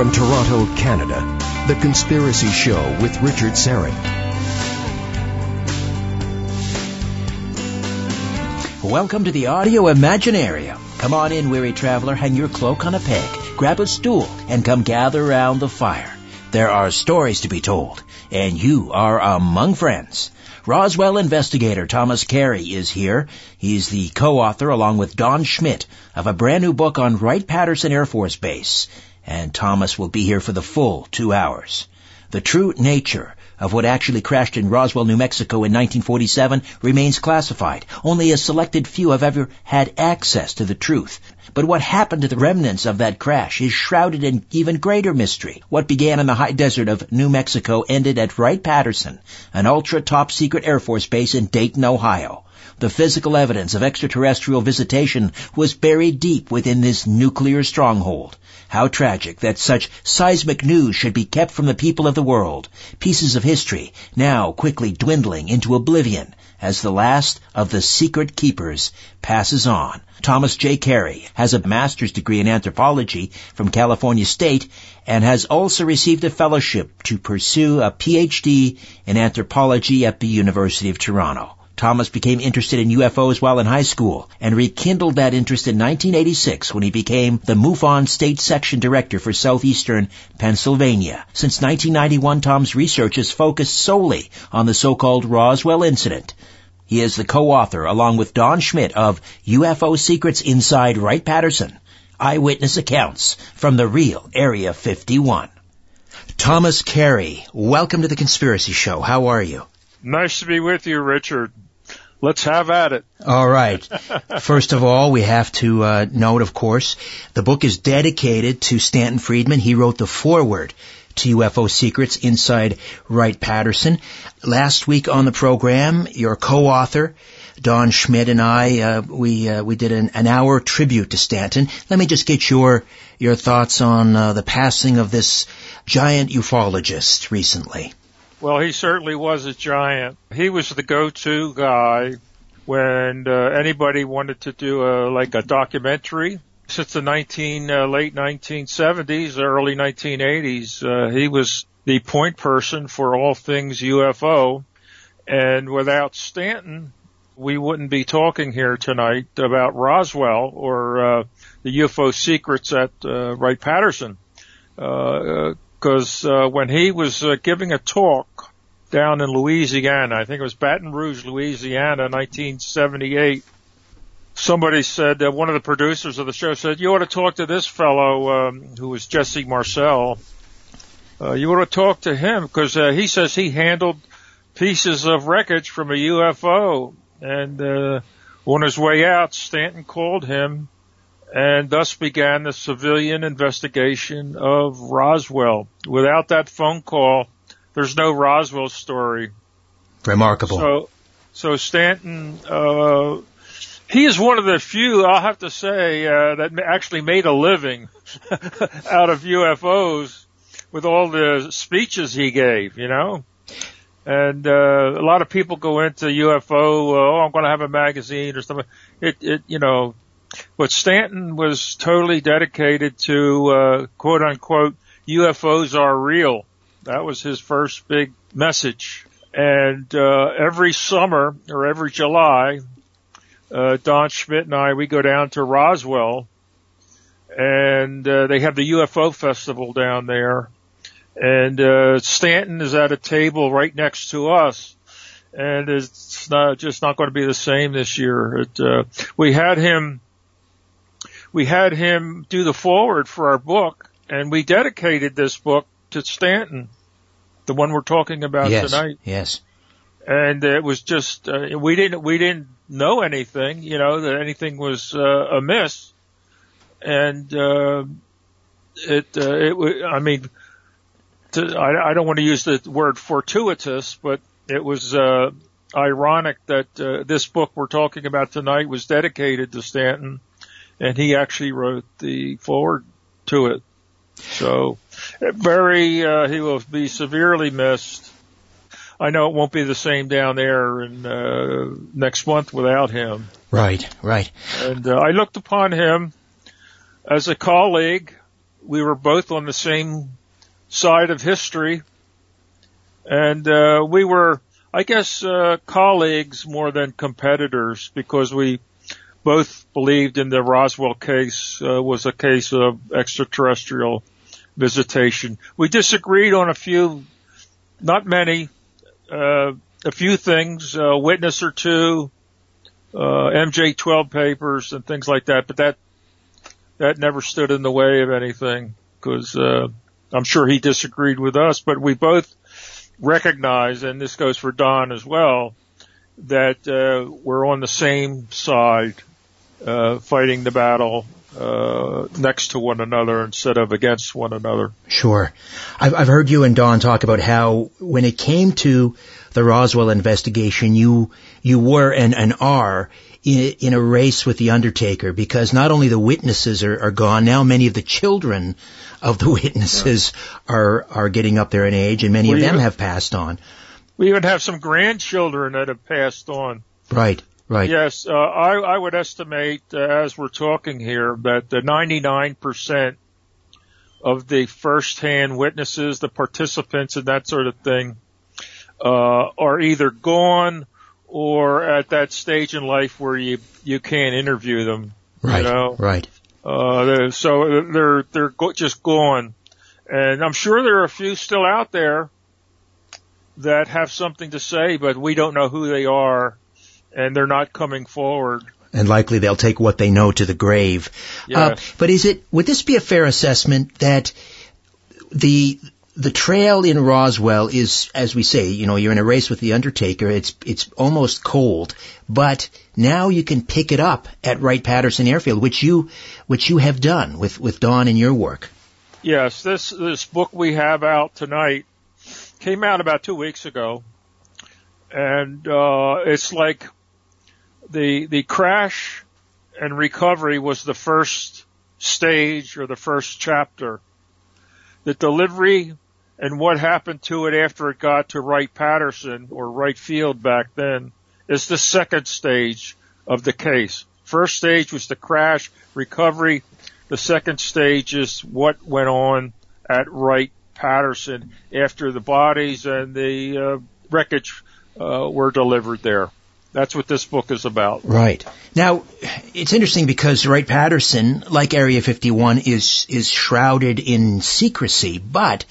From Toronto, Canada, The Conspiracy Show with Richard Syrett. Welcome to the Audio Imaginarium. Come on in, weary traveler, hang your cloak on a peg, grab a stool, and come gather around the fire. There are stories to be told, and you are among friends. Roswell investigator Thomas Carey is here. He's the co-author, along with Don Schmitt, of a brand new book on Wright-Patterson Air Force Base. And Thomas will be here for the full two hours. The true nature of what actually crashed in Roswell, New Mexico in 1947 remains classified. Only a selected few have ever had access to the truth. But what happened to the remnants of that crash is shrouded in even greater mystery. What began in the high desert of New Mexico ended at Wright-Patterson, an ultra top secret Air Force base in Dayton, Ohio. The physical evidence of extraterrestrial visitation was buried deep within this nuclear stronghold. How tragic that such seismic news should be kept from the people of the world. Pieces of history now quickly dwindling into oblivion as the last of the secret keepers passes on. Thomas J. Carey has a master's degree in anthropology from California State and has also received a fellowship to pursue a PhD in anthropology at the University of Toronto. Thomas became interested in UFOs while in high school and rekindled that interest in 1986 when he became the MUFON State Section Director for Southeastern Pennsylvania. Since 1991, Tom's research has focused solely on the so-called Roswell incident. He is the co-author, along with Don Schmitt, of UFO Secrets Inside Wright-Patterson, Eyewitness Accounts from the Real Area 51. Thomas Carey, welcome to the Conspiracy Show. How are you? Nice to be with you, Richard. Let's have at it. All right. First of all, we have to uh, note, of course, the book is dedicated to Stanton Friedman. He wrote the foreword to UFO Secrets Inside Wright-Patterson. Last week on the program, your co-author, Don Schmitt, and I, uh, we uh, we did an, an, hour tribute to Stanton. Let me just get your your thoughts on uh, the passing of this giant ufologist recently. Well, he certainly was a giant. He was the go-to guy when uh, anybody wanted to do a like a documentary. Since the 19 uh, late 1970s, early 1980s, uh, he was the point person for all things UFO. And without Stanton, we wouldn't be talking here tonight about Roswell or uh, the UFO secrets at uh, Wright Patterson. Uh, because uh, when he was uh, giving a talk down in Louisiana, I think it was Baton Rouge, Louisiana, 1978. Somebody said, that one of the producers of the show said, you ought to talk to this fellow, um, who was Jesse Marcel. Uh, you ought to talk to him because uh, he says he handled pieces of wreckage from a UFO. And uh, on his way out, Stanton called him and thus began the civilian investigation of Roswell. Without that phone call, there's no Roswell story. Remarkable. So, so Stanton, uh, he is one of the few, I'll have to say, uh, that actually made a living out of UFOs with all the speeches he gave, you know? And, uh, a lot of people go into UFO, uh, oh, I'm going to have a magazine or something. It, it, you know, but Stanton was totally dedicated to, uh, quote unquote, UFOs are real. That was his first big message. And, uh, every summer or every July, uh, Don Schmitt and I, we go down to Roswell and, uh, they have the UFO festival down there. And, uh, Stanton is at a table right next to us and it's not just not going to be the same this year. It, uh, we had him we had him do the foreword for our book and we dedicated this book to Stanton, the one we're talking about yes, tonight. Yes. And it was just, uh, we didn't, we didn't know anything, you know, that anything was, uh, amiss. And, uh, it, uh, it, I mean, to, I, I don't want to use the word fortuitous, but it was, uh, ironic that, uh, this book we're talking about tonight was dedicated to Stanton and he actually wrote the foreword to it. So very, uh, he will be severely missed. I know it won't be the same down there in, uh, next month without him. Right, right. And, uh, I looked upon him as a colleague we were both on the same side of history, and uh, we were, I guess, uh, colleagues more than competitors because we both believed in the Roswell case uh, was a case of extraterrestrial visitation. We disagreed on a few, not many, uh, a few things, a witness or two, uh, MJ12 papers and things like that, but that, that never stood in the way of anything because, uh, I'm sure he disagreed with us, but we both recognize, and this goes for Don as well, that, uh, we're on the same side, uh, fighting the battle uh, next to one another instead of against one another. Sure. I've, I've heard you and Don talk about how when it came to the Roswell investigation, you, you were and, and are in, in a race with the Undertaker because not only the witnesses are, are gone, now many of the children of the witnesses yeah. are, are getting up there in age and many well, of them even, have passed on. We even have some grandchildren that have passed on. Right. Right. Yes, uh, I, I would estimate uh, as we're talking here that the 99% of the first-hand witnesses, the participants, and that sort of thing, uh, are either gone or at that stage in life where you you can't interview them. Right. You know? Right. Uh, they're, so they're they're go- just gone, and I'm sure there are a few still out there that have something to say, but we don't know who they are and they're not coming forward. And likely they'll take what they know to the grave. Yes. Uh, but is it, would this be a fair assessment that the, the trail in Roswell is, as we say, you know, you're in a race with the Undertaker. It's, it's almost cold, but now you can pick it up at Wright-Patterson Airfield, which you, which you have done with, with Don in your work. Yes, this, this book we have out tonight came out about two weeks ago. And, uh, it's like the the crash and recovery was the first stage or the first chapter. The delivery and what happened to it after it got to Wright Patterson or Wright Field back then is the second stage of the case. First stage was the crash, recovery. The second stage is what went on at Wright Patterson after the bodies and the uh, wreckage uh, were delivered there. That's what this book is about. Right. Now, it's interesting because Wright Patterson, like Area 51, is, is shrouded in secrecy, but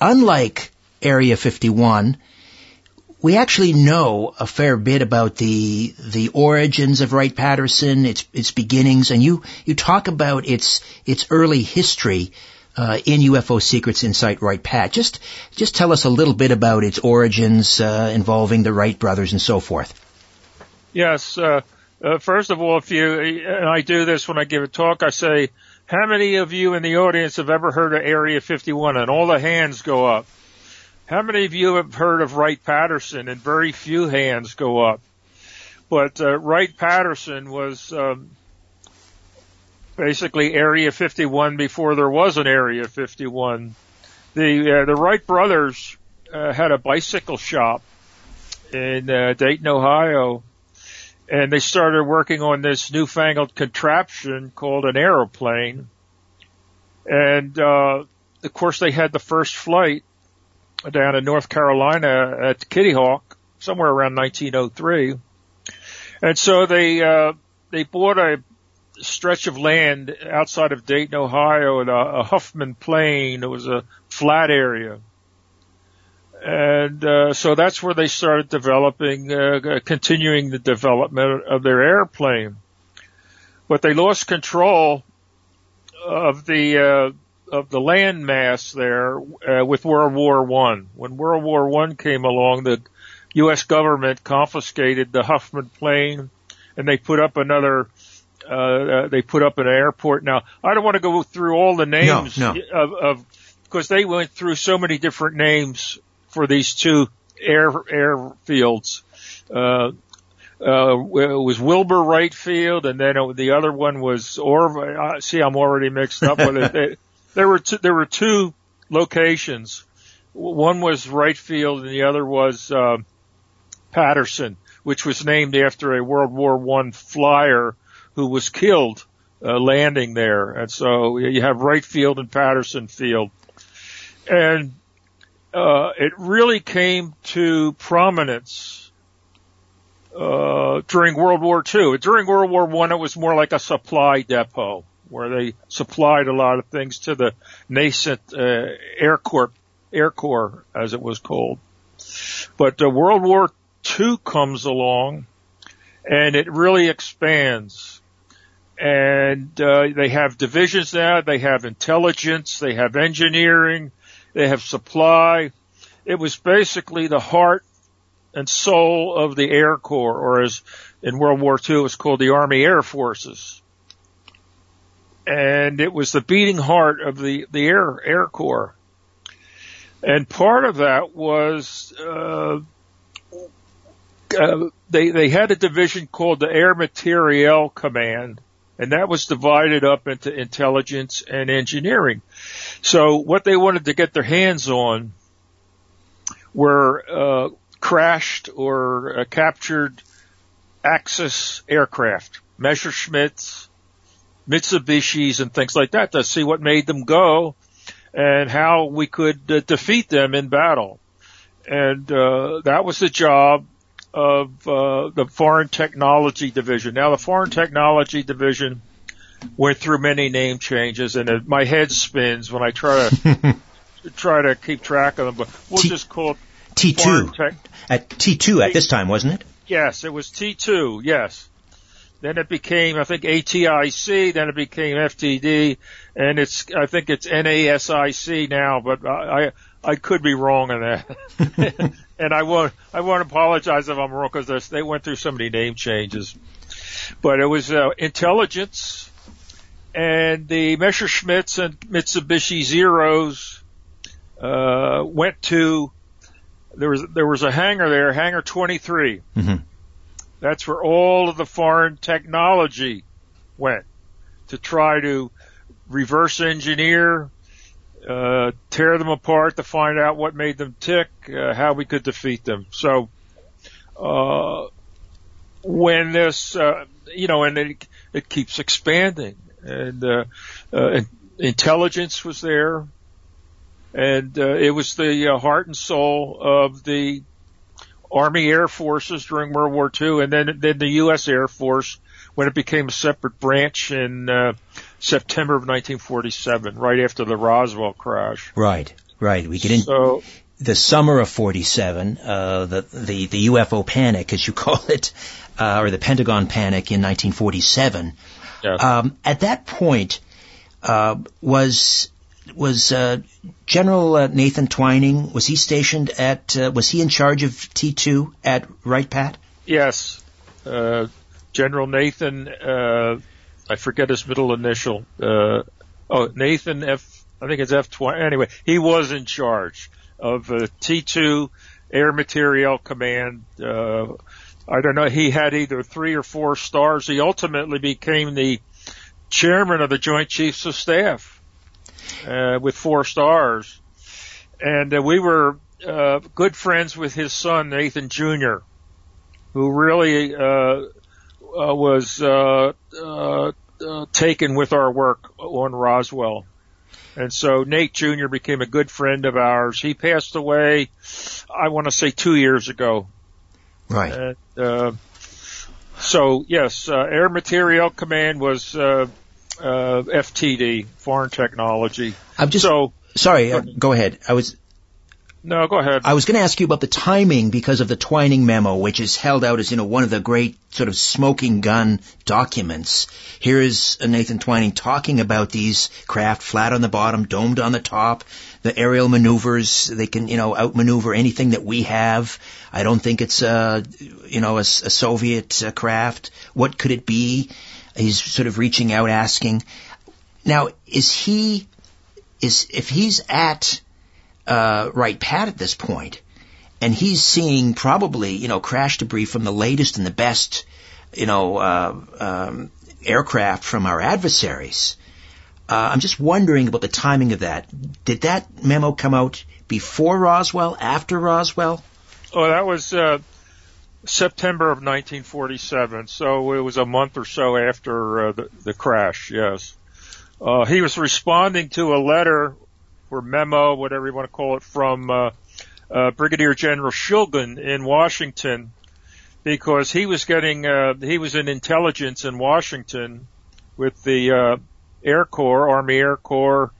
unlike Area 51, we actually know a fair bit about the the origins of Wright Patterson, its its beginnings, and you you talk about its its early history uh, in UFO Secrets Inside Wright Pat. Just just tell us a little bit about its origins uh, involving the Wright brothers and so forth. Yes. Uh, uh, first of all, if you, and I do this when I give a talk, I say, how many of you in the audience have ever heard of Area 51? And all the hands go up. How many of you have heard of Wright Patterson? And very few hands go up. But uh, Wright Patterson was um, basically Area 51 before there was an Area 51. The uh, the Wright brothers uh, had a bicycle shop in uh, Dayton, Ohio, and they started working on this newfangled contraption called an aeroplane. And uh, of course, they had the first flight down in North Carolina at Kitty Hawk, somewhere around 1903. And so they uh, they bought a stretch of land outside of Dayton, Ohio, at a, a Huffman Plain. It was a flat area and uh, so that's where they started developing, uh, continuing the development of their airplane. But they lost control of the uh, of the land mass there uh, with World War One. When World War One came along, the U.S. government confiscated the Huffman Plain, and they put up another. Uh, uh, they put up an airport. Now, I don't want to go through all the names no, no. of, of because they went through so many different names for these two air airfields. Uh, uh, it was Wilbur Wright Field, and then it, the other one was Orv. See, I'm already mixed up with it. there were two, there were two locations. One was Wright Field, and the other was uh, Patterson, which was named after a World War One flyer who was killed uh, landing there. And so you have Wright Field and Patterson Field. And, uh, it really came to prominence, uh, during World War II. During World War One, it was more like a supply depot where they supplied a lot of things to the nascent, uh, Air Corps, Air Corps, as it was called. But uh, World War II comes along and it really expands and uh, they have divisions now. They have intelligence. They have engineering. They have supply. It was basically the heart and soul of the Air Corps, or as in World War II, it was called the Army Air Forces. And it was the beating heart of the the Air Air Corps. And part of that was uh, uh, they they had a division called the Air Materiel Command, and that was divided up into intelligence and engineering. So what they wanted to get their hands on were uh, crashed or uh, captured Axis aircraft, Messerschmitts, Mitsubishis, and things like that to see what made them go and how we could uh, defeat them in battle. And uh, that was the job of uh, the Foreign Technology Division. Now, the Foreign Technology Division went through many name changes, and it, my head spins when I try to try to keep track of them. But we'll T- just call it T two at T two at this time, wasn't it? Yes, it was T2. Yes. Then it became, I think, ATIC. Then it became FTD, and it's, I think it's NASIC now. But I, I, I could be wrong on that. and I won't, I won't apologize if I'm wrong because they went through so many name changes. But it was uh, intelligence, and the Messerschmitts and Mitsubishi Zeros uh, went to there was there was a hangar there, hangar 23. Mhm. That's where all of the foreign technology went to try to reverse engineer, uh, tear them apart to find out what made them tick, uh, how we could defeat them. So, uh, when this, uh, you know, and it, it keeps expanding and, uh, uh, intelligence was there and, uh, it was the heart and soul of the Army Air Forces during World War II and then, then the U.S. Air Force when it became a separate branch in, uh, September of 1947, right after the Roswell crash. Right, right. We get in So, the summer of 47, uh, the, the, the UFO panic, as you call it, uh, or the Pentagon panic in 1947. yes. Um, at that point, uh, was was uh, General uh, Nathan Twining was he stationed at uh, was he in charge of T2 at Wright Pat? Yes. Uh, General Nathan, uh, I forget his middle initial. Uh, oh, Nathan F, I think it's F20. Anyway, he was in charge of uh, T2 Air Materiel Command. Uh, I don't know. He had either three or four stars. He ultimately became the chairman of the Joint Chiefs of Staff, uh, with four stars. And uh, we were, uh, good friends with his son, Nathan Jr., who really, uh, was uh, uh, uh, taken with our work on Roswell. And so Nate Jr. became a good friend of ours. He passed away, I want to say two years ago. Right. And, uh, so yes, uh, Air Materiel Command was, uh, uh, FTD, Foreign Technology. I'm just So, sorry. Uh, go ahead. I was no, go ahead. I was going to ask you about the timing because of the Twining memo, which is held out as you know one of the great sort of smoking gun documents. Here is Nathan Twining talking about these craft flat on the bottom, domed on the top, the aerial maneuvers. They can you know outmaneuver anything that we have. I don't think it's a you know a, a Soviet uh, craft. What could it be? He's sort of reaching out, asking. Now, is he is if he's at uh, Wright Pat at this point, and he's seeing probably you know crash debris from the latest and the best you know uh, um, aircraft from our adversaries. Uh, I'm just wondering about the timing of that. Did that memo come out before Roswell, after Roswell? Oh, that was uh, September of 1947. So it was a month or so after uh, the, the crash. Yes, uh, he was responding to a letter or memo, whatever you want to call it, from uh, uh, Brigadier General Schulgen in Washington, because he was getting uh, he was in intelligence in Washington with the uh, Air Corps, Army Air Corps,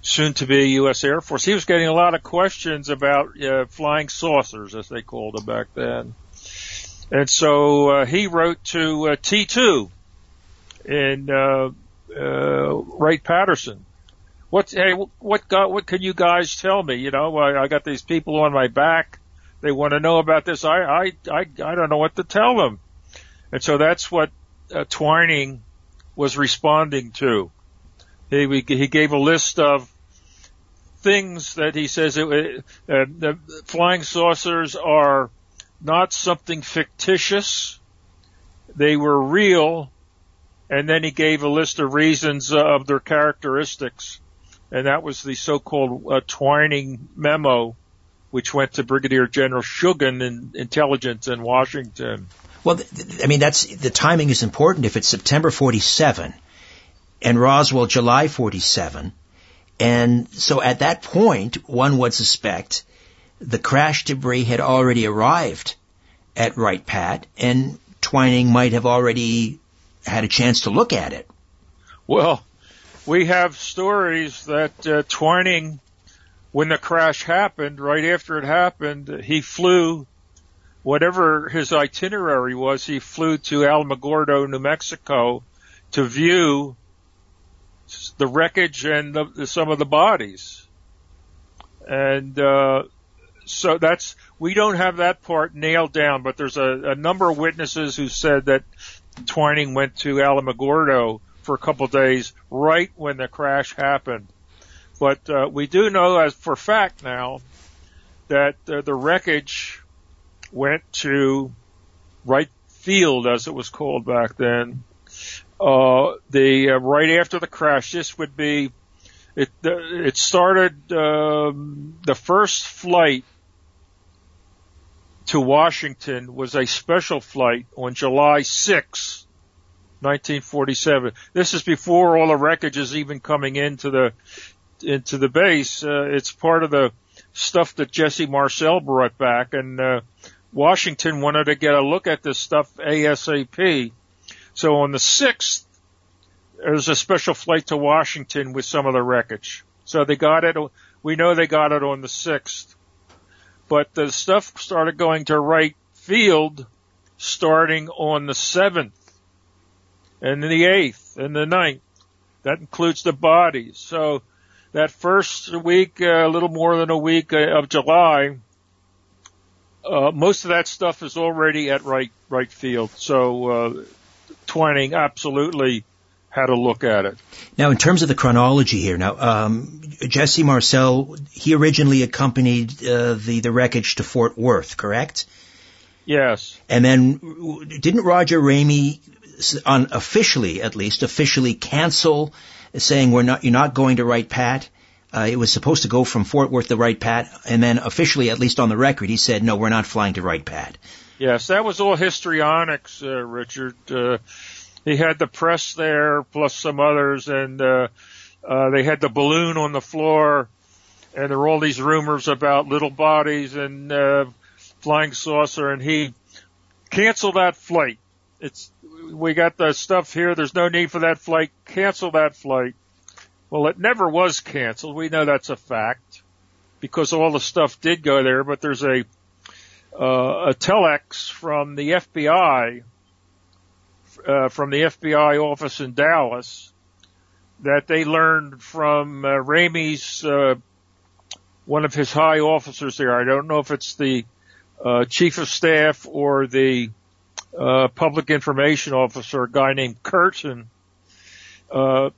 soon to be U.S. Air Force. He was getting a lot of questions about uh, flying saucers, as they called them back then. And so uh, he wrote to uh, T2 in uh, uh, Wright Patterson. What hey what got what can you guys tell me? You know, I, I got these people on my back. They want to know about this. I I I I don't know what to tell them. And so that's what uh, Twining was responding to. He he gave a list of things that he says it, uh, the flying saucers are not something fictitious. They were real. And then he gave a list of reasons uh, of their characteristics. And that was the so-called uh, Twining memo, which went to Brigadier General Schulgen in intelligence in Washington. Well, I mean, that's, the timing is important. If it's September 47 and Roswell July 47, and so at that point, one would suspect the crash debris had already arrived at Wright Pat, and Twining might have already had a chance to look at it. Well, we have stories that uh, Twining, when the crash happened, right after it happened, he flew, whatever his itinerary was, he flew to Alamogordo, New Mexico to view the wreckage and the, some of the bodies. And, uh, so that's, we don't have that part nailed down, but there's a, a number of witnesses who said that Twining went to Alamogordo for a couple days right when the crash happened. But, uh, we do know as for fact now that uh, the wreckage went to Wright Field as it was called back then uh, the uh, right after the crash. This would be it. It started um, the first flight to Washington was a special flight on July 6, 1947. This is before all the wreckage is even coming into the into the base. Uh, it's part of the stuff that Jesse Marcel brought back, and uh, Washington wanted to get a look at this stuff ASAP. So on the 6th, there was a special flight to Washington with some of the wreckage. So they got it, we know they got it on the 6th. But the stuff started going to Wright Field starting on the 7th and the 8th and the ninth. That includes the bodies. So that first week, uh, a little more than a week uh, of July, uh, most of that stuff is already at right Wright Field. So, uh, Twining absolutely had a look at it. Now, in terms of the chronology here, now um, Jesse Marcel, he originally accompanied uh, the the wreckage to Fort Worth, correct? Yes. And then didn't Roger Ramey, unofficially at least, officially cancel, saying we're not you're not going to Wright Pat? Uh, it was supposed to go from Fort Worth to Wright Pat, and then officially, at least on the record, he said, no, we're not flying to Wright Pat. Yes, that was all histrionics, uh, Richard. Uh, he had the press there plus some others and, uh, uh, they had the balloon on the floor and there were all these rumors about little bodies and, uh, flying saucer and he canceled that flight. It's, we got the stuff here. There's no need for that flight. Cancel that flight. Well, it never was canceled. We know that's a fact because all the stuff did go there, but there's a uh, a telex from the FBI, uh, from the FBI office in Dallas, that they learned from uh, Ramey's, uh, one of his high officers there. I don't know if it's the uh, chief of staff or the uh, public information officer, a guy named Curtin. Uh,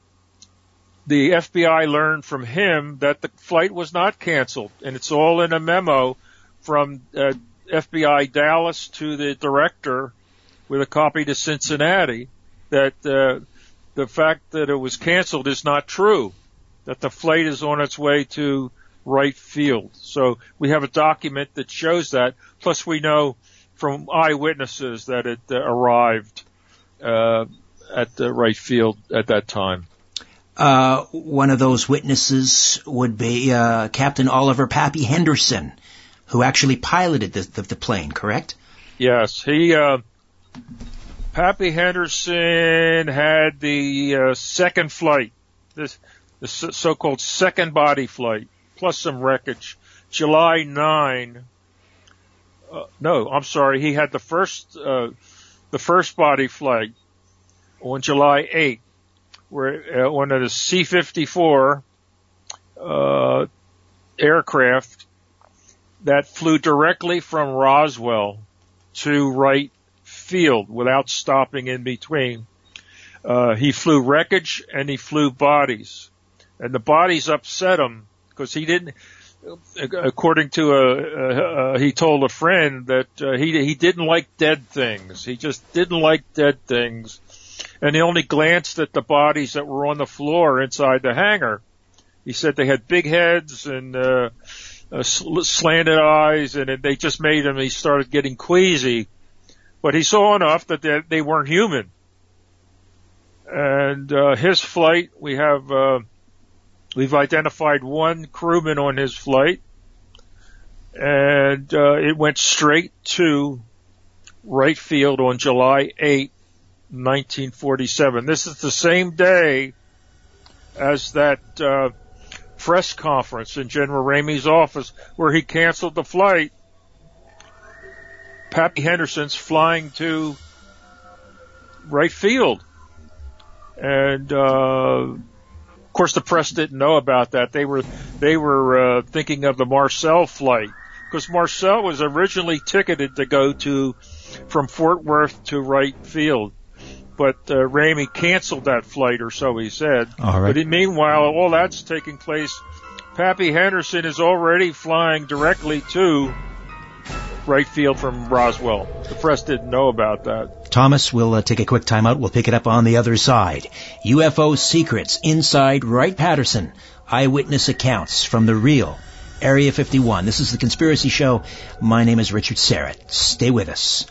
the FBI learned from him that the flight was not canceled, and it's all in a memo from uh, FBI Dallas to the director with a copy to Cincinnati that uh, the fact that it was canceled is not true, that the flight is on its way to Wright Field. So we have a document that shows that. Plus we know from eyewitnesses that it uh, arrived uh, at the Wright Field at that time. Uh, one of those witnesses would be uh, Captain Oliver Pappy Henderson, who actually piloted the, the, the plane, correct? Yes, he. Uh, Pappy Henderson had the uh, second flight, this the so-called second body flight, plus some wreckage. July 9. Uh, no, I'm sorry. He had the first uh, the first body flight on July 8 where uh, one of the C-54 uh, aircraft that flew directly from Roswell to Wright Field without stopping in between. Uh, he flew wreckage and he flew bodies, and the bodies upset him because he didn't. According to a, a, he told a friend that uh, he he didn't like dead things. He just didn't like dead things and he only glanced at the bodies that were on the floor inside the hangar. He said they had big heads and uh, uh, slanted eyes, and it, they just made him. He started getting queasy, but he saw enough that they, they weren't human. And uh, his flight, we have uh, we've identified one crewman on his flight, and uh, it went straight to Wright Field on July 8, 1947. This is the same day as that uh, press conference in General Ramey's office where he canceled the flight. Pappy Henderson's flying to Wright Field. And, uh, course the press didn't know about that. They were, they were, uh, thinking of the Marcel flight. Because Marcel was originally ticketed to go to, from Fort Worth to Wright Field but uh, Ramey canceled that flight, or so he said. All right. But meanwhile, all that's taking place. Pappy Henderson is already flying directly to Wright Field from Roswell. The press didn't know about that. Thomas, we'll uh, take a quick timeout. We'll pick it up on the other side. UFO secrets inside Wright Patterson. Eyewitness accounts from the real Area 51. This is the Conspiracy Show. My name is Richard Syrett. Stay with us.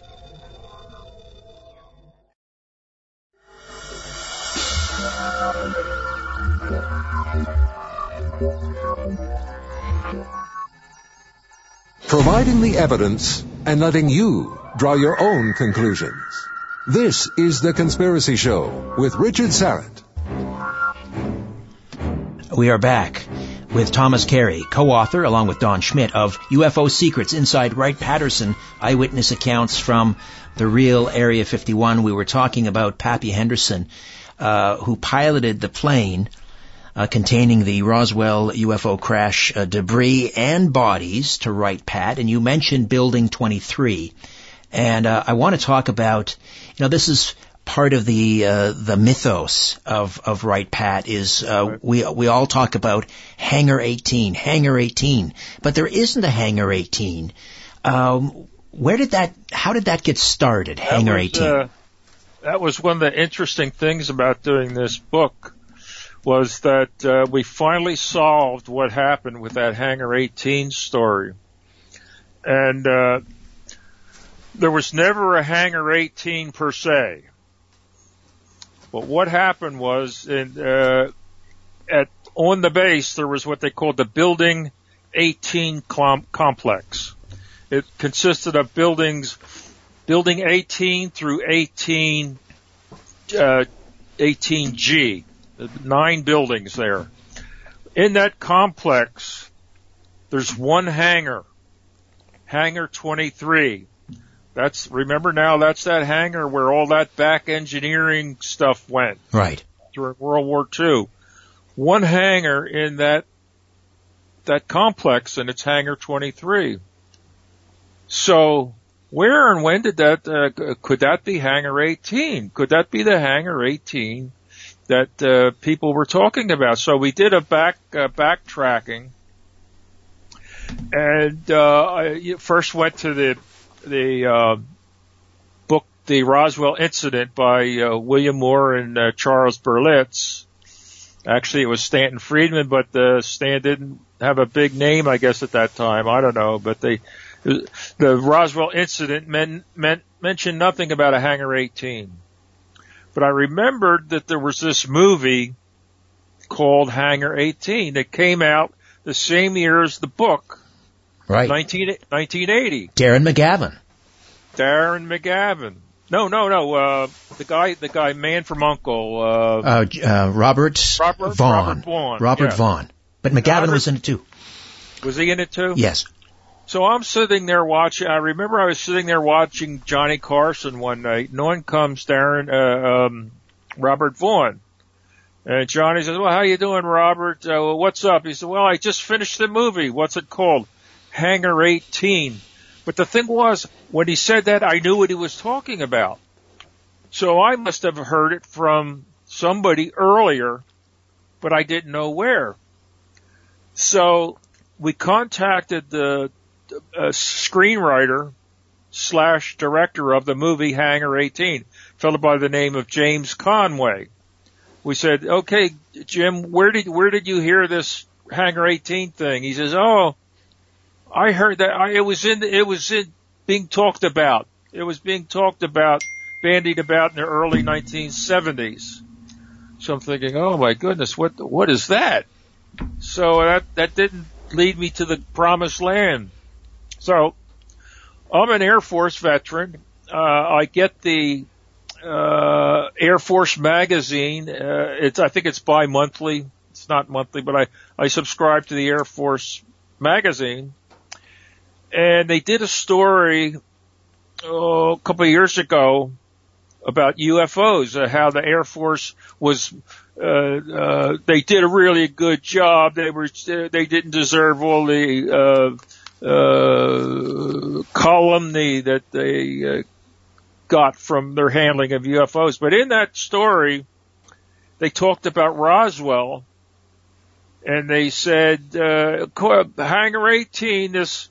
providing the evidence and letting you draw your own conclusions. This is The Conspiracy Show with Richard Syrett. We are back with Thomas Carey, co-author along with Don Schmitt, of UFO Secrets Inside Wright Patterson, eyewitness accounts from the real Area 51. We were talking about Pappy Henderson, uh, who piloted the plane uh, containing the Roswell UFO crash uh, debris and bodies to Wright Pat, and you mentioned Building 23. And uh, I want to talk about, you know, this is part of the uh, the mythos of of Wright Pat is uh, we we all talk about Hangar 18, Hangar 18, but there isn't a Hangar 18. Um, where did that? How did that get started? That Hangar was, 18. Uh, that was one of the interesting things about doing this book was that uh, we finally solved what happened with that Hangar 18 story. And uh, there was never a Hangar 18 per se. But what happened was, in, uh, at on the base there was what they called the Building 18 com- complex. It consisted of buildings, Building 18 through 18, uh, 18G nine buildings there. In that complex, there's one hangar, hangar 23. That's, remember now, that's that hangar where all that back engineering stuff went. Right. During World War II. One hangar in that, that complex and it's hangar 23. So, where and when did that, uh, could that be hangar 18? Could that be the hangar 18 that uh, people were talking about. So we did a back uh, backtracking, and uh, I first went to the the uh, book, The Roswell Incident by uh, William Moore and uh, Charles Berlitz. Actually, it was Stanton Friedman, but uh, Stan didn't have a big name, I guess, at that time. I don't know, but they the Roswell incident meant, meant, mentioned nothing about a Hangar 18. But I remembered that there was this movie called Hangar 18 that came out the same year as the book. Right. 19, 1980. Darren McGavin. Darren McGavin. No, no, no. Uh, the guy, the guy, man from Uncle. Uh, Uh, uh, Robert, Robert- Vaughn. Robert Vaughn, Robert yeah. Vaughn. But McGavin Robert- was in it too. was he in it too? Yes. So I'm sitting there watching. I remember I was sitting there watching Johnny Carson one night, and on comes Darren, uh, um, Robert Vaughn. And Johnny says, "Well, how you doing, Robert? Uh, well, what's up?" He said, "Well, I just finished the movie. What's it called? Hangar 18." But the thing was, when he said that, I knew what he was talking about. So I must have heard it from somebody earlier, but I didn't know where. So we contacted the uh, screenwriter slash director of the movie Hangar 18, fellow by the name of James Conway. We said, okay, Jim, where did, where did you hear this Hangar 18 thing? He says, oh, I heard that I, it was in, it was in, being talked about. It was being talked about, bandied about in the early 1970s. So I'm thinking, oh my goodness, what, what is that? So that, that didn't lead me to the promised land. So I'm an Air Force veteran. Uh, I get the, uh, Air Force magazine. Uh, it's, I think it's bi-monthly. It's not monthly, but I, I subscribe to the Air Force magazine. And they did a story, oh, a couple of years ago about UFOs, uh, how the Air Force was, uh, uh, they did a really good job. They were, they didn't deserve all the, uh, uh, calumny that they, uh, got from their handling of UFOs. But in that story, they talked about Roswell and they said, uh, Hangar 18, this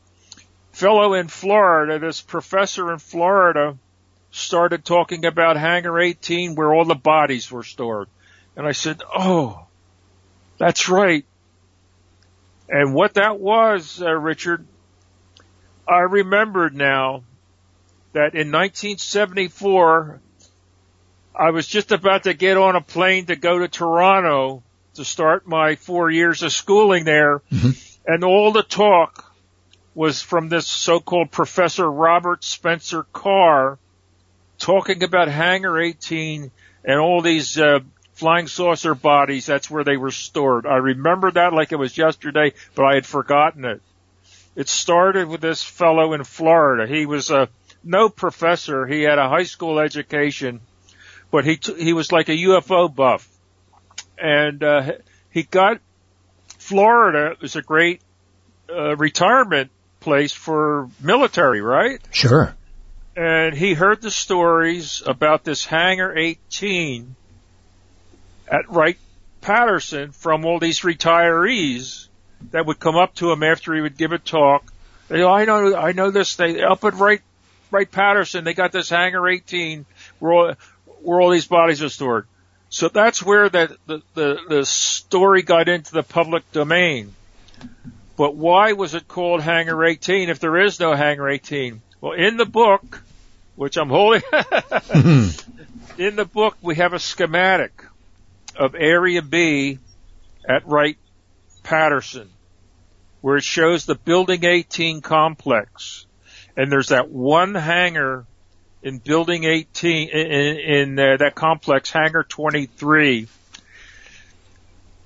fellow in Florida, this professor in Florida started talking about Hangar 18 where all the bodies were stored. And I said, oh, that's right. And what that was, uh, Richard, I remembered now that in 1974, I was just about to get on a plane to go to Toronto to start my four years of schooling there. And all the talk was from this so-called Professor Robert Spencer Carr talking about Hangar 18 and all these, uh, flying saucer bodies. That's where they were stored. I remember that like it was yesterday, but I had forgotten it. It started with this fellow in Florida. He was a, no professor. He had a high school education, but he, t- he was like a UFO buff. And, uh, he got Florida is a great, uh, retirement place for military, right? Sure. and he heard the stories about this Hangar 18 at Wright Patterson from all these retirees that would come up to him after he would give a talk. They, oh, I know, I know this. They up at Wright, Wright Patterson, they got this Hangar 18 where all, where all these bodies are stored. So that's where the, the, the, the story got into the public domain. But why was it called Hangar 18 if there is no Hangar 18? Well, in the book, which I'm holding, hmm. in the book we have a schematic of Area B at Wright Patterson, where it shows the Building 18 complex, and there's that one hangar in Building 18 in, in uh, that complex, Hangar 23.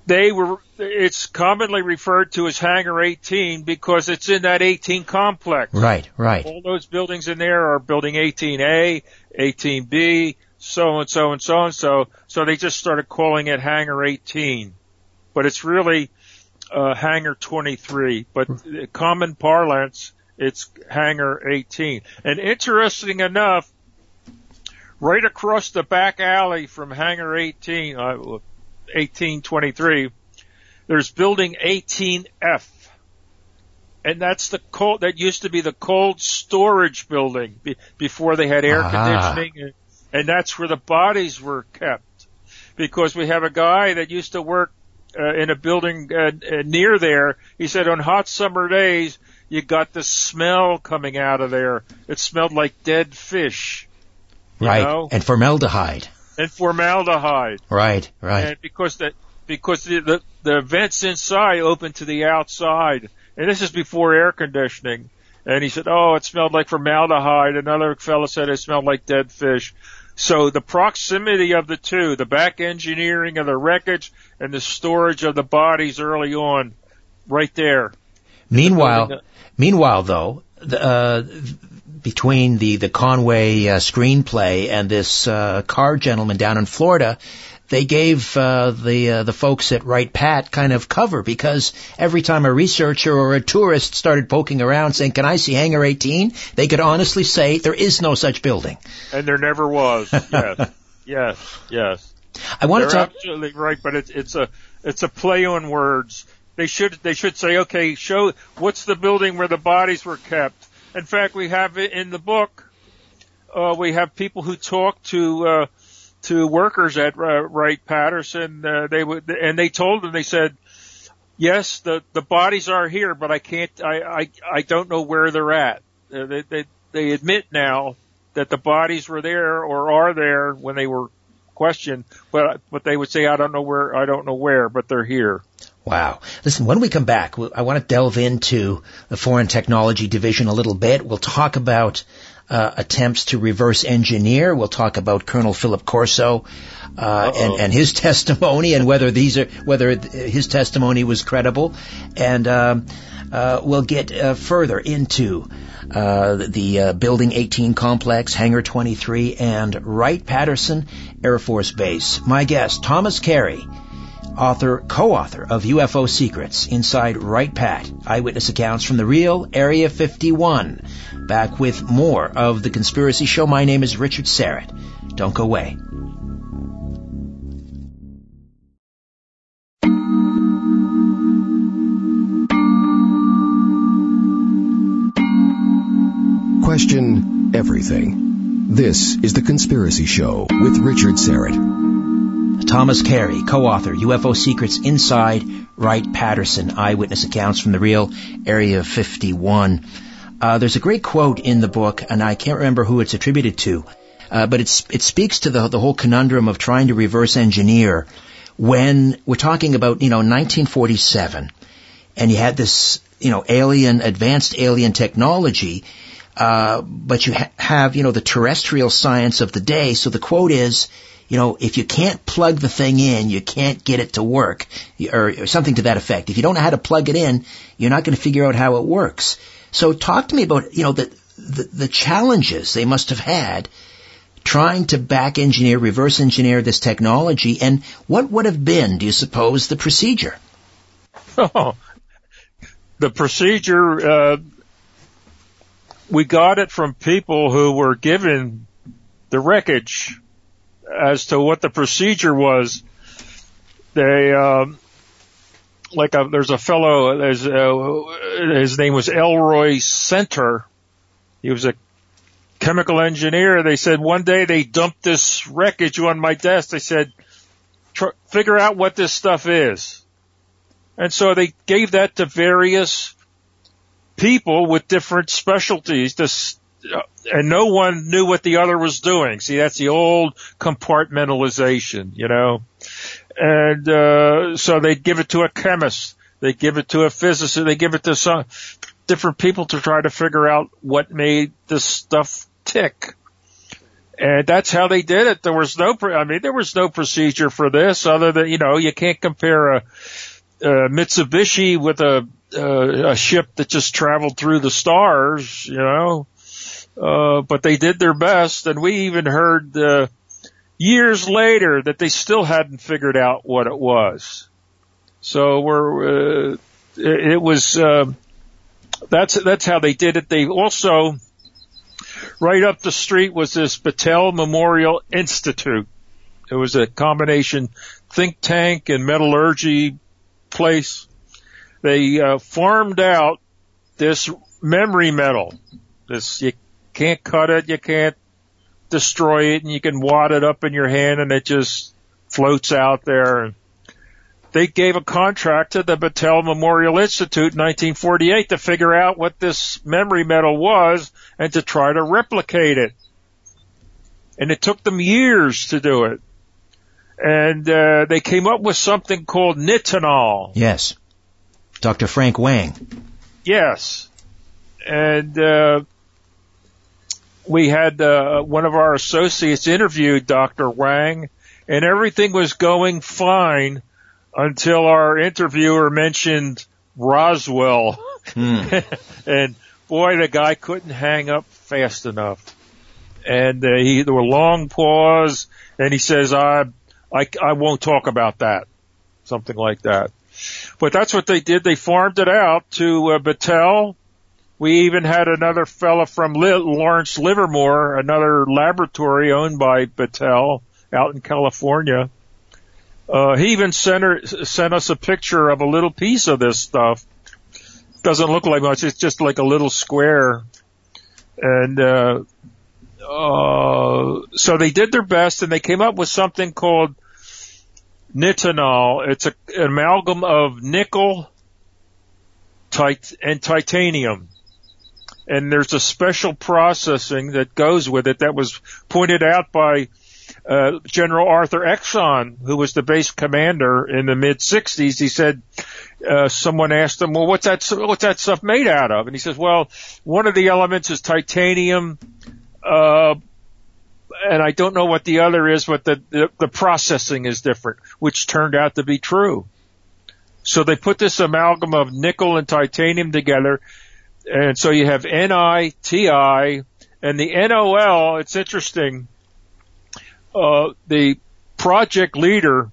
They were, it's commonly referred to as Hangar 18 because it's in that 18 complex. Right, right. All those buildings in there are building 18A, 18B, so and so and so and so. So they just started calling it Hangar 18, but it's really uh, Hangar 23. But common parlance, it's Hangar 18. And interesting enough, right across the back alley from Hangar 18, uh, 1823, there's building 18F and that's the cold that used to be the cold storage building be, before they had air Ah. conditioning and, and that's where the bodies were kept because we have a guy that used to work uh, in a building uh, uh, near there he said on hot summer days you got the smell coming out of there. It smelled like dead fish. Right. know? And formaldehyde. And formaldehyde. Right, right. And because that, because the, the, the vents inside open to the outside. And this is before air conditioning. And he said, oh, it smelled like formaldehyde. Another fellow said it smelled like dead fish. So the proximity of the two, the back engineering of the wreckage and the storage of the bodies early on, right there. Meanwhile, building meanwhile though, the, uh, between the the Conway uh, screenplay and this uh, car gentleman down in Florida, they gave uh, the uh, the folks at Wright Pat kind of cover because every time a researcher or a tourist started poking around saying, "Can I see Hangar 18?" they could honestly say there is no such building. And there never was. Yes. yes. Yes. I want They're to talk. absolutely right, but it's it's a it's a play on words. They should they should say, okay, show what's the building where the bodies were kept. In fact, we have it in the book. Uh, we have people who talk to uh, to workers at uh, Wright Patterson. Uh, they would and they told them they said, yes, the the bodies are here, but I can't. I I I don't know where they're at. Uh, they they they admit now that the bodies were there or are there when they were questioned, but but they would say I don't know where I don't know where, but they're here. Wow. Listen, when we come back, I want to delve into the Foreign Technology Division a little bit. We'll talk about uh, attempts to reverse engineer. We'll talk about Colonel Philip Corso uh, and, and his testimony and whether these are whether his testimony was credible. And um, uh, we'll get uh, further into uh, the uh, Building 18 complex, Hangar 23, and Wright Patterson Air Force Base. My guest, Thomas Carey author, co-author of UFO Secrets, Inside Wright Pat, Eyewitness Accounts from the Real Area 51. Back with more of The Conspiracy Show. My name is Richard Syrett. Don't go away. Question everything. This is The Conspiracy Show with Richard Syrett. Thomas Carey, co-author, UFO Secrets Inside Wright Patterson, Eyewitness Accounts from the Real Area 51. Uh, there's a great quote in the book, and I can't remember who it's attributed to, uh, but it's, it speaks to the, the whole conundrum of trying to reverse engineer when we're talking about, you know, 1947, and you had this, you know, alien, advanced alien technology, uh, but you ha- have, you know, the terrestrial science of the day. So the quote is, you know, if you can't plug the thing in, you can't get it to work, or, or something to that effect. If you don't know how to plug it in, you're not going to figure out how it works. So talk to me about, you know, the, the, the challenges they must have had trying to back engineer, reverse engineer this technology, and what would have been, do you suppose, the procedure? Oh, the procedure, uh, we got it from people who were given the wreckage as to what the procedure was. They, um, like a, there's a fellow, there's uh his name was Elroy Center. He was a chemical engineer. They said one day they dumped this wreckage on my desk. They said, figure out what this stuff is. And so they gave that to various people with different specialties to, and no one knew what the other was doing. See, that's the old compartmentalization, you know. And, uh, so they give it to a chemist. They give it to a physicist. They give it to some different people to try to figure out what made this stuff tick. And that's how they did it. There was no, I mean, there was no procedure for this other than, you know, you can't compare a, Mitsubishi with a, a ship that just traveled through the stars, you know. Uh, but they did their best and we even heard, uh, years later that they still hadn't figured out what it was. So we're, uh, it, it was, um, that's, that's how they did it. They also, right up the street was this Battelle Memorial Institute. It was a combination think tank and metallurgy place. They uh, farmed out this memory metal. This you can't cut it, you can't destroy it, and you can wad it up in your hand, and it just floats out there. And they gave a contract to the Battelle Memorial Institute in 1948 to figure out what this memory metal was and to try to replicate it. And it took them years to do it. And uh, they came up with something called nitinol. Yes. Dr. Frank Wang. Yes. And uh, we had uh, one of our associates interviewed Dr. Wang, and everything was going fine until our interviewer mentioned Roswell. Mm. and boy, the guy couldn't hang up fast enough. And uh, he, there were long pause, and he says, I, I, I won't talk about that. Something like that. But that's what they did. They farmed it out to uh, Battelle. We even had another fella from Lawrence Livermore, another laboratory owned by Battelle out in California. Uh, he even sent her, sent us a picture of a little piece of this stuff. Doesn't look like much. It's just like a little square. And, uh, uh, so they did their best and they came up with something called nitinol. It's a, an amalgam of nickel tit- and titanium. And there's a special processing that goes with it that was pointed out by uh, General Arthur Exon, who was the base commander in the mid 60s, he said, uh, someone asked him, well, what's that, what's that stuff made out of? And he says, well, one of the elements is titanium, uh, and I don't know what the other is, but the, the, the processing is different, which turned out to be true. So they put this amalgam of nickel and titanium together, and so you have NiTi, and the NOL, it's interesting, uh, the project leader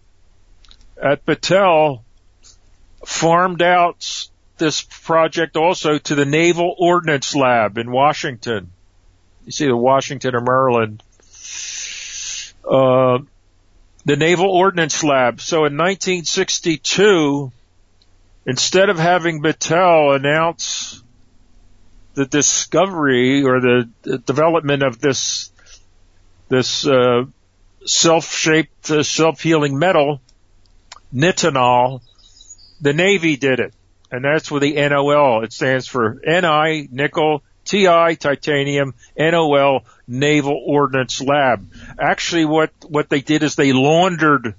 at Battelle farmed out this project also to the Naval Ordnance Lab in Washington. You see the Washington or Maryland. Uh, the Naval Ordnance Lab. So in 1962, instead of having Battelle announce the discovery or the, the development of this this uh, self-shaped, uh, self-healing metal, nitinol. The Navy did it, and that's with the NOL. It stands for Ni nickel, TI titanium, NOL Naval Ordnance Lab. Actually, what what they did is they laundered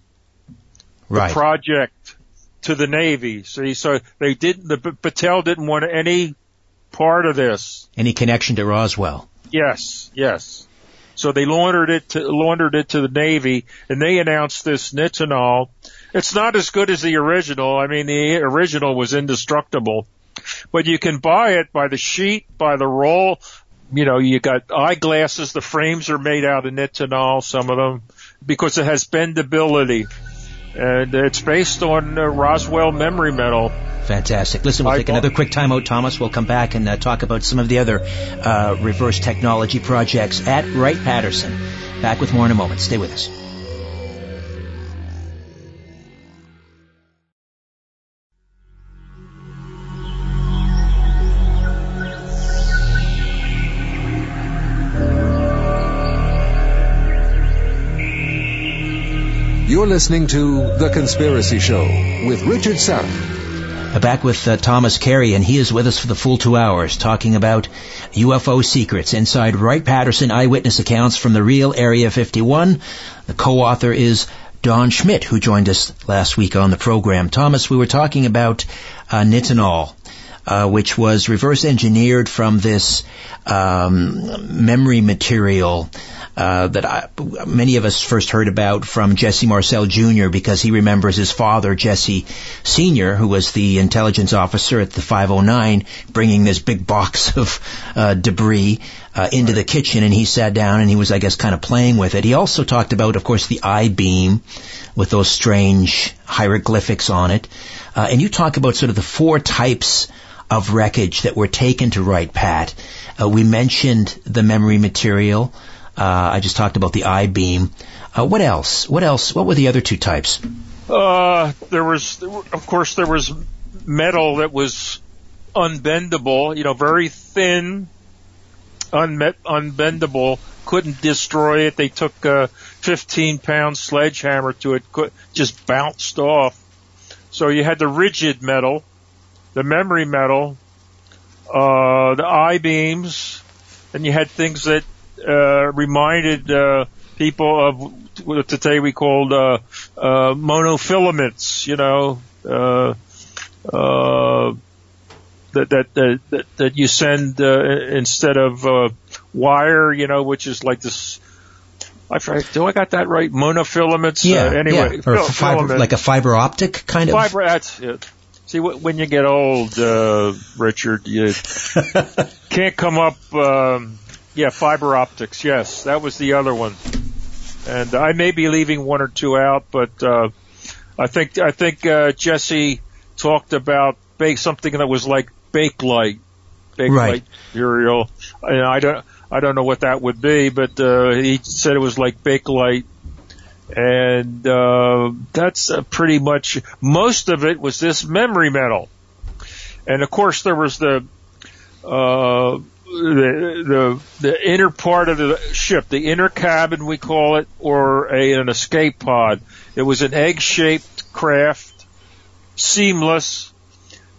right. the project to the Navy. See, so they didn't. The Battelle didn't want any part of this. Any connection to Roswell? Yes, yes. So they laundered it to, laundered it to the Navy and they announced this nitinol. It's not as good as the original. I mean, the original was indestructible, but you can buy it by the sheet, by the roll. You know, you got eyeglasses. The frames are made out of nitinol, some of them, because it has bendability and it's based on uh, Roswell memory metal. Fantastic. Listen, we'll take another quick timeout, Thomas. We'll come back and uh, talk about some of the other uh, reverse technology projects at Wright Patterson. Back with more in a moment. Stay with us. Listening to The Conspiracy Show with Richard Syrett. Back with uh, Thomas Carey, and he is with us for the full two hours talking about UFO secrets inside Wright Patterson eyewitness accounts from the real Area 51. The co-author is Don Schmitt, who joined us last week on the program. Thomas, we were talking about uh, nitinol, uh, which was reverse engineered from this um, memory material uh, that I, many of us first heard about from Jesse Marcel Jr. because he remembers his father, Jesse Sr., who was the intelligence officer at the 509, bringing this big box of uh, debris uh, into the kitchen, and he sat down and he was, I guess, kind of playing with it. He also talked about, of course, the I beam with those strange hieroglyphics on it, uh, and you talk about sort of the four types of wreckage that were taken to Wright Pat. Uh, we mentioned the memory material. Uh, I just talked about the I beam. Uh, what else? What else? What were the other two types? Uh, there was, of course, there was metal that was unbendable. You know, very thin, unmet, unbendable. Couldn't destroy it. They took a 15 pound sledgehammer to it. Could, just bounced off. So you had the rigid metal, the memory metal, uh, the I beams, and you had things that uh, reminded uh, people of what today we called uh, uh, monofilaments. You know, uh, uh, that, that that that you send uh, instead of uh, wire. You know, which is like this. I forget, do I got that right? Monofilaments. Yeah. Uh, anyway, yeah. Or fil- fiber, like a fiber optic kind of. Fiber, that's it. See, when you get old, uh, Richard, you can't come up. Um, yeah, fiber optics. Yes, that was the other one. And I may be leaving one or two out, but uh, I think I think uh, Jesse talked about bake something that was like Bakelite, Bakelite Right. material. And I don't I don't know what that would be, but uh, he said it was like Bakelite and uh, that's uh, pretty much most of it was this memory metal, and of course there was the uh, the the the inner part of the ship, the inner cabin we call it, or a, an escape pod. It was an egg-shaped craft, seamless,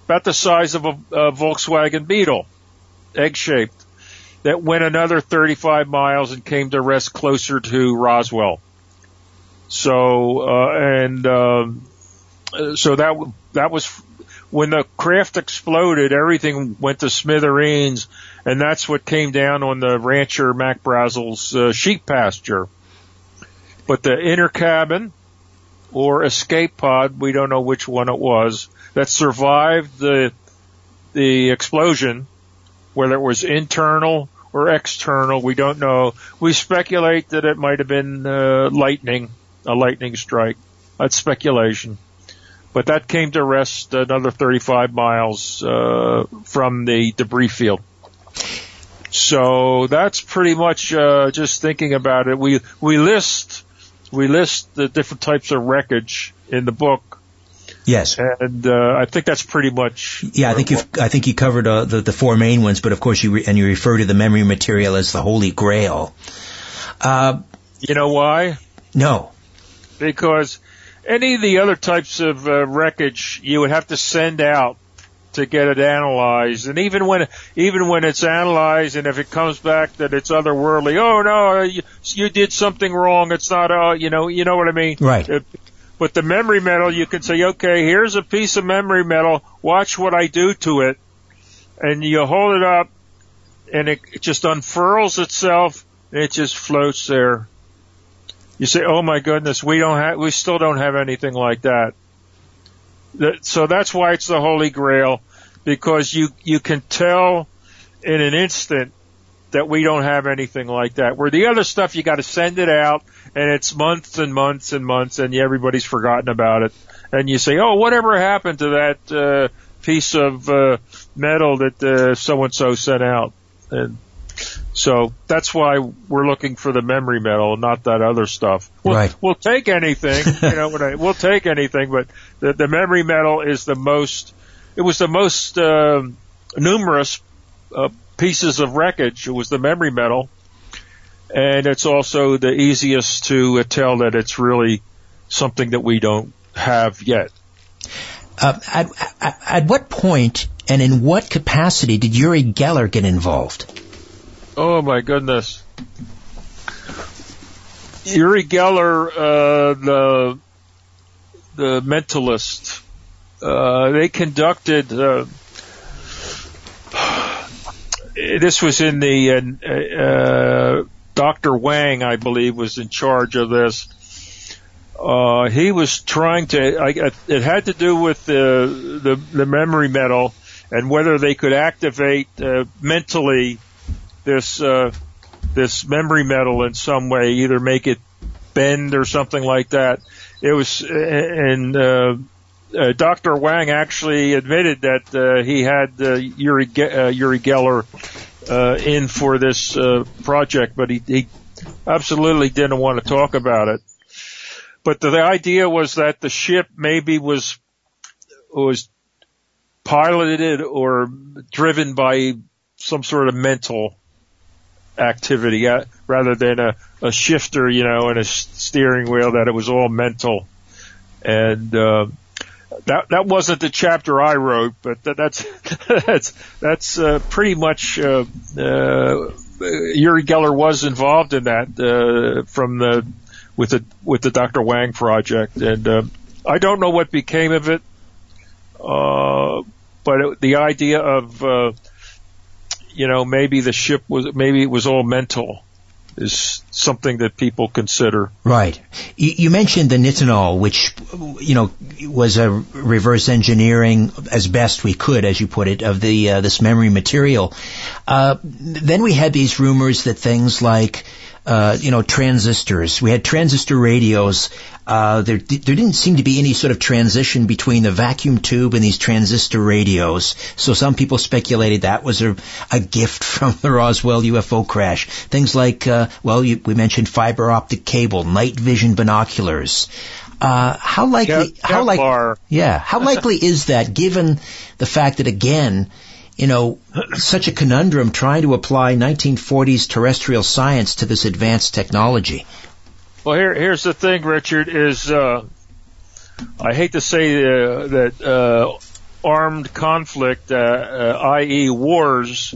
about the size of a, a Volkswagen Beetle, egg-shaped, that went another 35 miles and came to rest closer to Roswell. So uh, and uh, so that that was when the craft exploded. Everything went to smithereens, and that's what came down on the rancher Mac Brazel's uh, sheep pasture. But the inner cabin or escape pod, we don't know which one it was, that survived the the explosion, whether it was internal or external, we don't know. We speculate that it might have been uh, lightning, a lightning strike. That's speculation. But that came to rest another 35 miles uh, from the debris field. So that's pretty much uh, just thinking about it. We we list we list the different types of wreckage in the book, Yes. and uh, I think that's pretty much. Yeah, I think you've, I think you covered uh, the the four main ones, but of course you re- and you refer to the memory material as the Holy Grail. Uh, You know why? no. Because any of the other types of uh, wreckage you would have to send out to get it analyzed. And even when even when it's analyzed and if it comes back that it's otherworldly oh no you, you did something wrong. It's not uh you know you know what i mean? Right. Uh, but the memory metal you can say okay here's a piece of memory metal. Watch what i do to it. And you hold it up and it, it just unfurls itself and it just floats there you say, "Oh my goodness, we don't have, we still don't have anything like that." That- So that's why it's the Holy Grail, because you you can tell in an instant that we don't have anything like that. Where the other stuff, you got to send it out, and it's months and months and months, and everybody's forgotten about it. And you say, "Oh, whatever happened to that uh, piece of uh, metal that so and so sent out?" And so that's why we're looking for the memory metal, not that other stuff. We'll, Right. we'll take anything, you know, I, we'll take anything, but the, the memory metal is the most, it was the most, um numerous, uh, pieces of wreckage. It was the memory metal. And it's also the easiest to uh, tell that it's really something that we don't have yet. Uh, at, at, at what point and in what capacity did Uri Geller get involved? Oh my goodness. Uri Geller, uh, the the mentalist, uh, they conducted. Uh, this was in the uh, uh, Dr. Wang, I believe, was in charge of this. Uh, he was trying to. I, it had to do with the the, the memory metal and whether they could activate mentally this uh, this memory metal in some way, either make it bend or something like that. It was, and uh, uh, Dr. Wang actually admitted that uh, he had uh, Uri Ge- uh, Geller uh, in for this uh, project, but he, he absolutely didn't want to talk about it. But the, the idea was that the ship maybe was was piloted or driven by some sort of mental activity uh, rather than a, a shifter, you know, and a steering wheel, that it was all mental. And, uh, that that wasn't the chapter I wrote, but that, that's that's that's uh, pretty much uh, uh, Uri Geller was involved in that uh, from the with the with the Dr. Wang project, and uh, I don't know what became of it, uh, but it, the idea of uh, you know maybe the ship was maybe it was all mental is something that people consider. Right. You, mentioned the nitinol, which, you know, was a reverse engineering as best we could, as you put it, of the uh, this memory material. Uh, then we had these rumors that things like uh, you know, transistors. We had transistor radios. Uh, there, there didn't seem to be any sort of transition between the vacuum tube and these transistor radios. So some people speculated that was a, a gift from the Roswell UFO crash. Things like, uh, well, you, we mentioned fiber optic cable, night vision binoculars. Uh, how likely, how likely, yeah, how likely is that given the fact that again, you know, such a conundrum trying to apply 1940s terrestrial science to this advanced technology. Well, here, here's the thing, Richard, is, uh, I hate to say uh, that, uh, armed conflict, uh, uh, i.e. wars,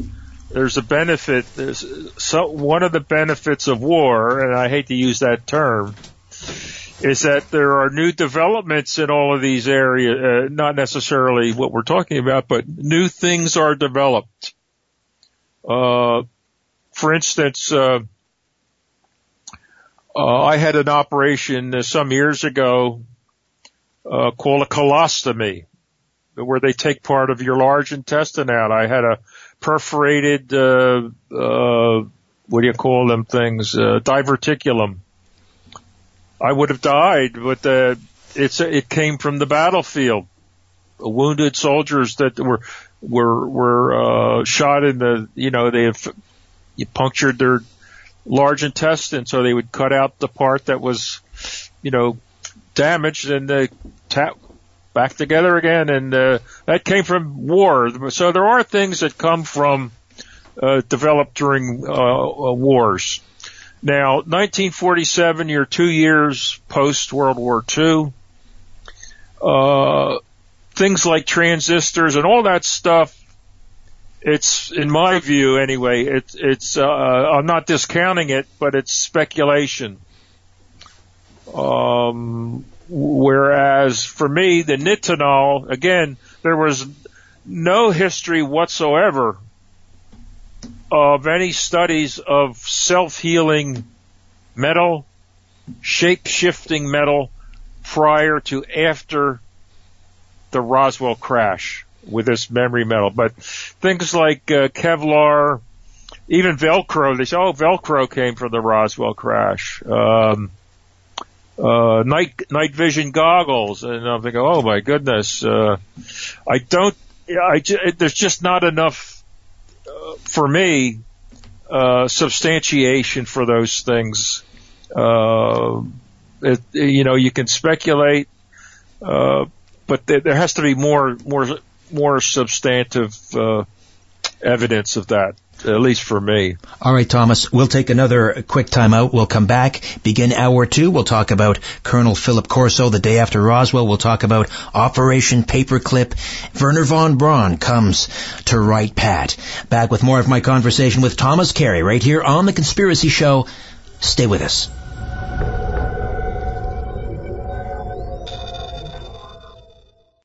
there's a benefit, there's so, one of the benefits of war, and I hate to use that term, is that there are new developments in all of these areas, uh, not necessarily what we're talking about, but new things are developed. Uh, for instance, uh, uh I had an operation uh, some years ago uh, called a colostomy, where they take part of your large intestine out. I had a perforated, uh, uh, what do you call them things, Uh, diverticulum I would have died, but uh, it's it came from the battlefield. Wounded soldiers that were were were uh, shot in the you know they have you punctured their large intestine, so they would cut out the part that was you know damaged and they tap back together again, and uh, that came from war. So there are things that come from uh, developed during uh, uh wars. Now, 1947, you're two years post World War II. Uh, things like transistors and all that stuff. It's, in my view anyway, it's, it's, uh, I'm not discounting it, but it's speculation. Um, whereas for me, the nitinol, again, there was no history whatsoever of any studies of self-healing metal, shape-shifting metal prior to after the Roswell crash with this memory metal. But things like uh, Kevlar, even Velcro, they say, oh, Velcro came from the Roswell crash. Um, uh, night, night vision goggles. And I'm thinking, oh my goodness, uh, I don't, I, there's just not enough uh, for me, uh, substantiation for those things. Uh, it, you know, you can speculate, uh, but there, there has to be more, more, more substantive, uh, evidence of that at least for me. All right, Thomas. We'll take another quick time out. We'll come back, begin hour two. We'll talk about Colonel Philip Corso the day after Roswell. We'll talk about Operation Paperclip. Wernher von Braun comes to Wright Pat. Back with more of my conversation with Thomas Carey right here on The Conspiracy Show. Stay with us.